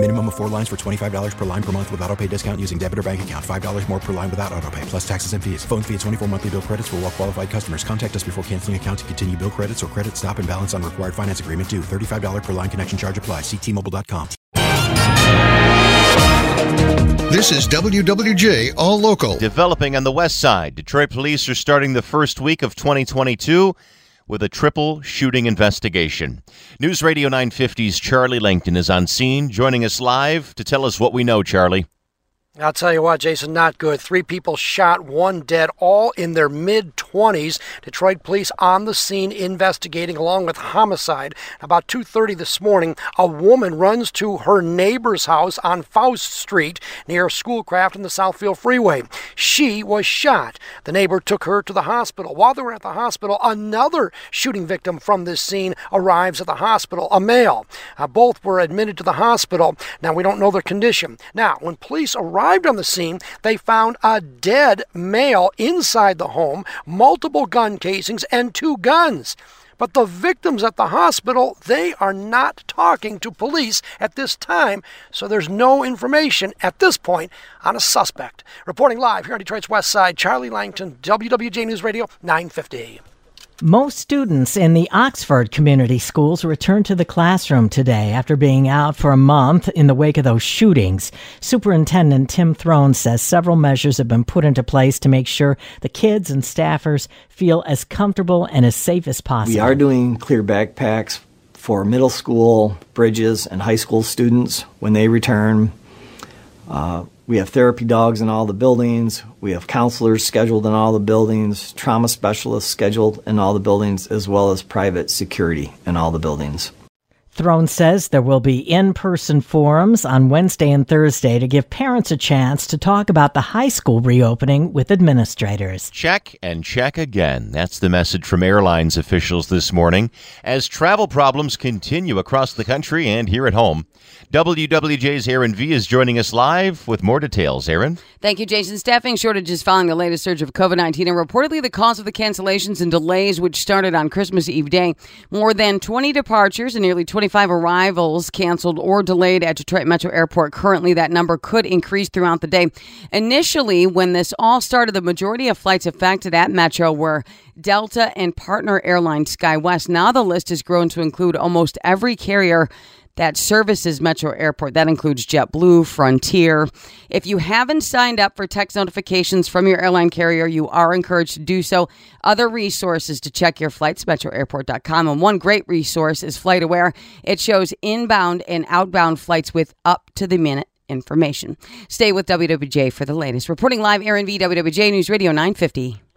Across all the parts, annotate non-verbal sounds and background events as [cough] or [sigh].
Minimum of four lines for $25 per line per month with auto pay discount using debit or bank account. $5 more per line without auto pay, plus taxes and fees. Phone fee at 24 monthly bill credits for all well qualified customers. Contact us before canceling account to continue bill credits or credit stop and balance on required finance agreement due. $35 per line connection charge apply. Ctmobile.com. This is WWJ All Local. Developing on the west side, Detroit police are starting the first week of 2022 with a triple shooting investigation. News Radio 950's Charlie Langton is on scene, joining us live to tell us what we know, Charlie. I'll tell you what, Jason, not good. Three people shot, one dead, all in their mid 20s. Detroit police on the scene investigating along with homicide. About 2:30 this morning, a woman runs to her neighbor's house on Faust Street near Schoolcraft and the Southfield Freeway. She was shot. The neighbor took her to the hospital. While they were at the hospital, another shooting victim from this scene arrives at the hospital, a male. Uh, both were admitted to the hospital. Now we don't know their condition. Now, when police arrived on the scene, they found a dead male inside the home, multiple gun casings, and two guns. But the victims at the hospital, they are not talking to police at this time, so there's no information at this point on a suspect. Reporting live here on Detroit's West Side, Charlie Langton, WWJ News Radio 950. Most students in the Oxford Community Schools returned to the classroom today after being out for a month in the wake of those shootings. Superintendent Tim Throne says several measures have been put into place to make sure the kids and staffers feel as comfortable and as safe as possible. We are doing clear backpacks for middle school, bridges, and high school students when they return. Uh, we have therapy dogs in all the buildings. We have counselors scheduled in all the buildings, trauma specialists scheduled in all the buildings, as well as private security in all the buildings. Throne says there will be in person forums on Wednesday and Thursday to give parents a chance to talk about the high school reopening with administrators. Check and check again. That's the message from airlines officials this morning as travel problems continue across the country and here at home. WWJ's Aaron V is joining us live with more details. Aaron? Thank you, Jason. Staffing shortages following the latest surge of COVID 19 and reportedly the cause of the cancellations and delays, which started on Christmas Eve day. More than 20 departures and nearly 25 arrivals canceled or delayed at Detroit Metro Airport. Currently, that number could increase throughout the day. Initially, when this all started, the majority of flights affected at Metro were Delta and partner airline SkyWest. Now the list has grown to include almost every carrier that services Metro Airport. That includes JetBlue, Frontier. If you haven't signed up for text notifications from your airline carrier, you are encouraged to do so. Other resources to check your flights, metroairport.com. And one great resource is FlightAware. It shows inbound and outbound flights with up to the minute information. Stay with WWJ for the latest. Reporting live, Aaron V, WWJ News Radio 950.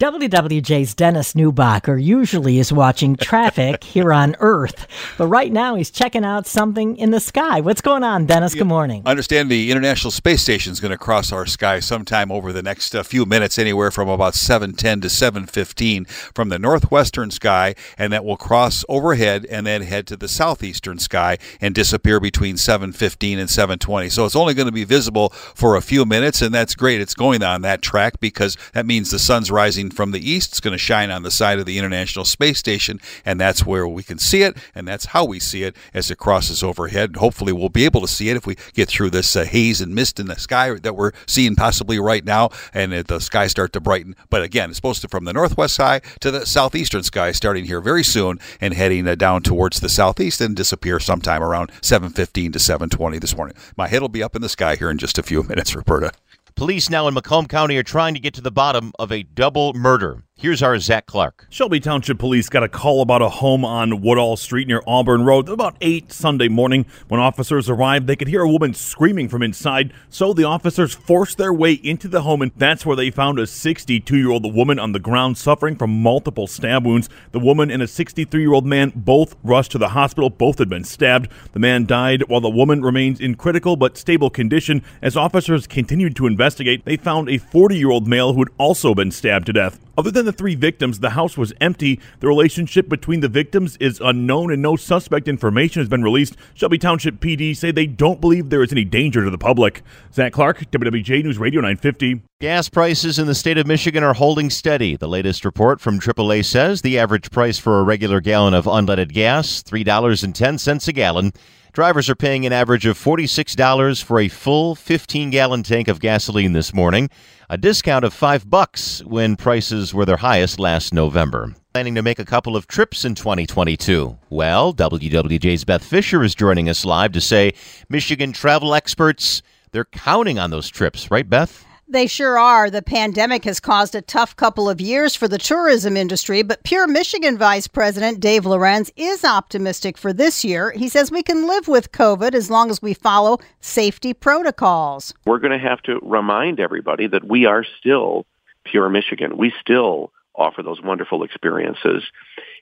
WWJ's Dennis Neubacher usually is watching [laughs] traffic here on Earth, but right now he's checking out something in the sky. What's going on, Dennis? Good morning. I understand the International Space Station is going to cross our sky sometime over the next uh, few minutes, anywhere from about 7:10 to 7:15 from the northwestern sky, and that will cross overhead and then head to the southeastern sky and disappear between 7:15 and 7:20. So it's only going to be visible for a few minutes, and that's great. It's going on that track because that means the sun's rising from the east. It's going to shine on the side of the International Space Station, and that's where we can see it, and that's how we see it as it crosses overhead. Hopefully, we'll be able to see it if we get through this uh, haze and mist in the sky that we're seeing possibly right now, and the skies start to brighten. But again, it's supposed to from the northwest sky to the southeastern sky, starting here very soon and heading uh, down towards the southeast and disappear sometime around 7:15 to 7:20 this morning. My head will be up in the sky here in just a few minutes, Roberta. Police now in Macomb County are trying to get to the bottom of a double murder. Here's our Zach Clark. Shelby Township Police got a call about a home on Woodall Street near Auburn Road about 8 Sunday morning. When officers arrived, they could hear a woman screaming from inside, so the officers forced their way into the home, and that's where they found a 62 year old woman on the ground suffering from multiple stab wounds. The woman and a 63 year old man both rushed to the hospital. Both had been stabbed. The man died while the woman remains in critical but stable condition. As officers continued to investigate, they found a 40 year old male who had also been stabbed to death. Other than the three victims, the house was empty. The relationship between the victims is unknown and no suspect information has been released. Shelby Township PD say they don't believe there is any danger to the public. Zach Clark, WWJ News Radio 950. Gas prices in the state of Michigan are holding steady. The latest report from AAA says the average price for a regular gallon of unleaded gas, $3.10 a gallon. Drivers are paying an average of $46 for a full 15 gallon tank of gasoline this morning, a discount of 5 bucks when prices were their highest last November. Planning to make a couple of trips in 2022. Well, WWJ's Beth Fisher is joining us live to say Michigan travel experts, they're counting on those trips, right, Beth? They sure are. The pandemic has caused a tough couple of years for the tourism industry, but Pure Michigan Vice President Dave Lorenz is optimistic for this year. He says we can live with COVID as long as we follow safety protocols. We're going to have to remind everybody that we are still Pure Michigan. We still offer those wonderful experiences.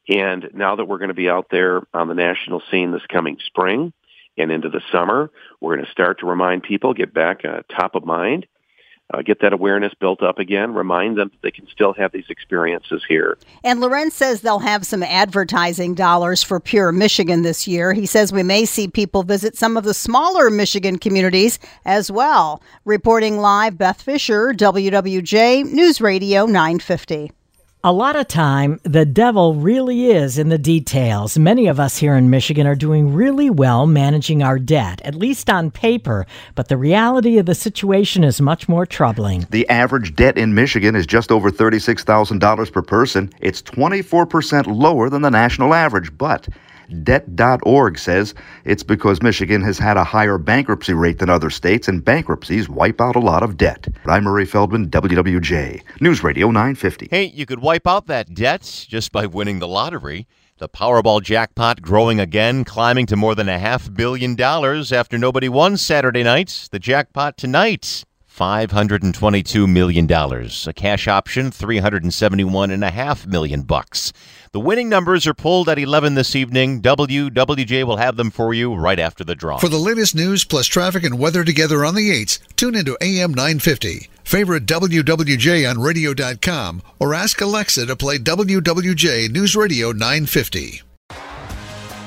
And now that we're going to be out there on the national scene this coming spring and into the summer, we're going to start to remind people, get back uh, top of mind uh, get that awareness built up again, remind them that they can still have these experiences here. And Lorenz says they'll have some advertising dollars for Pure Michigan this year. He says we may see people visit some of the smaller Michigan communities as well. Reporting live, Beth Fisher, WWJ News Radio 950. A lot of time, the devil really is in the details. Many of us here in Michigan are doing really well managing our debt, at least on paper, but the reality of the situation is much more troubling. The average debt in Michigan is just over $36,000 per person. It's 24% lower than the national average, but Debt.org says it's because Michigan has had a higher bankruptcy rate than other states, and bankruptcies wipe out a lot of debt. I'm Murray Feldman, WWJ, News Radio 950. Hey, you could wipe out that debt just by winning the lottery. The Powerball jackpot growing again, climbing to more than a half billion dollars after nobody won Saturday night. The jackpot tonight. $522 million. A cash option, $371.5 million bucks. The winning numbers are pulled at 11 this evening. WWJ will have them for you right after the draw. For the latest news plus traffic and weather together on the 8s, tune into AM 950. Favorite WWJ on radio.com or ask Alexa to play WWJ News Radio 950.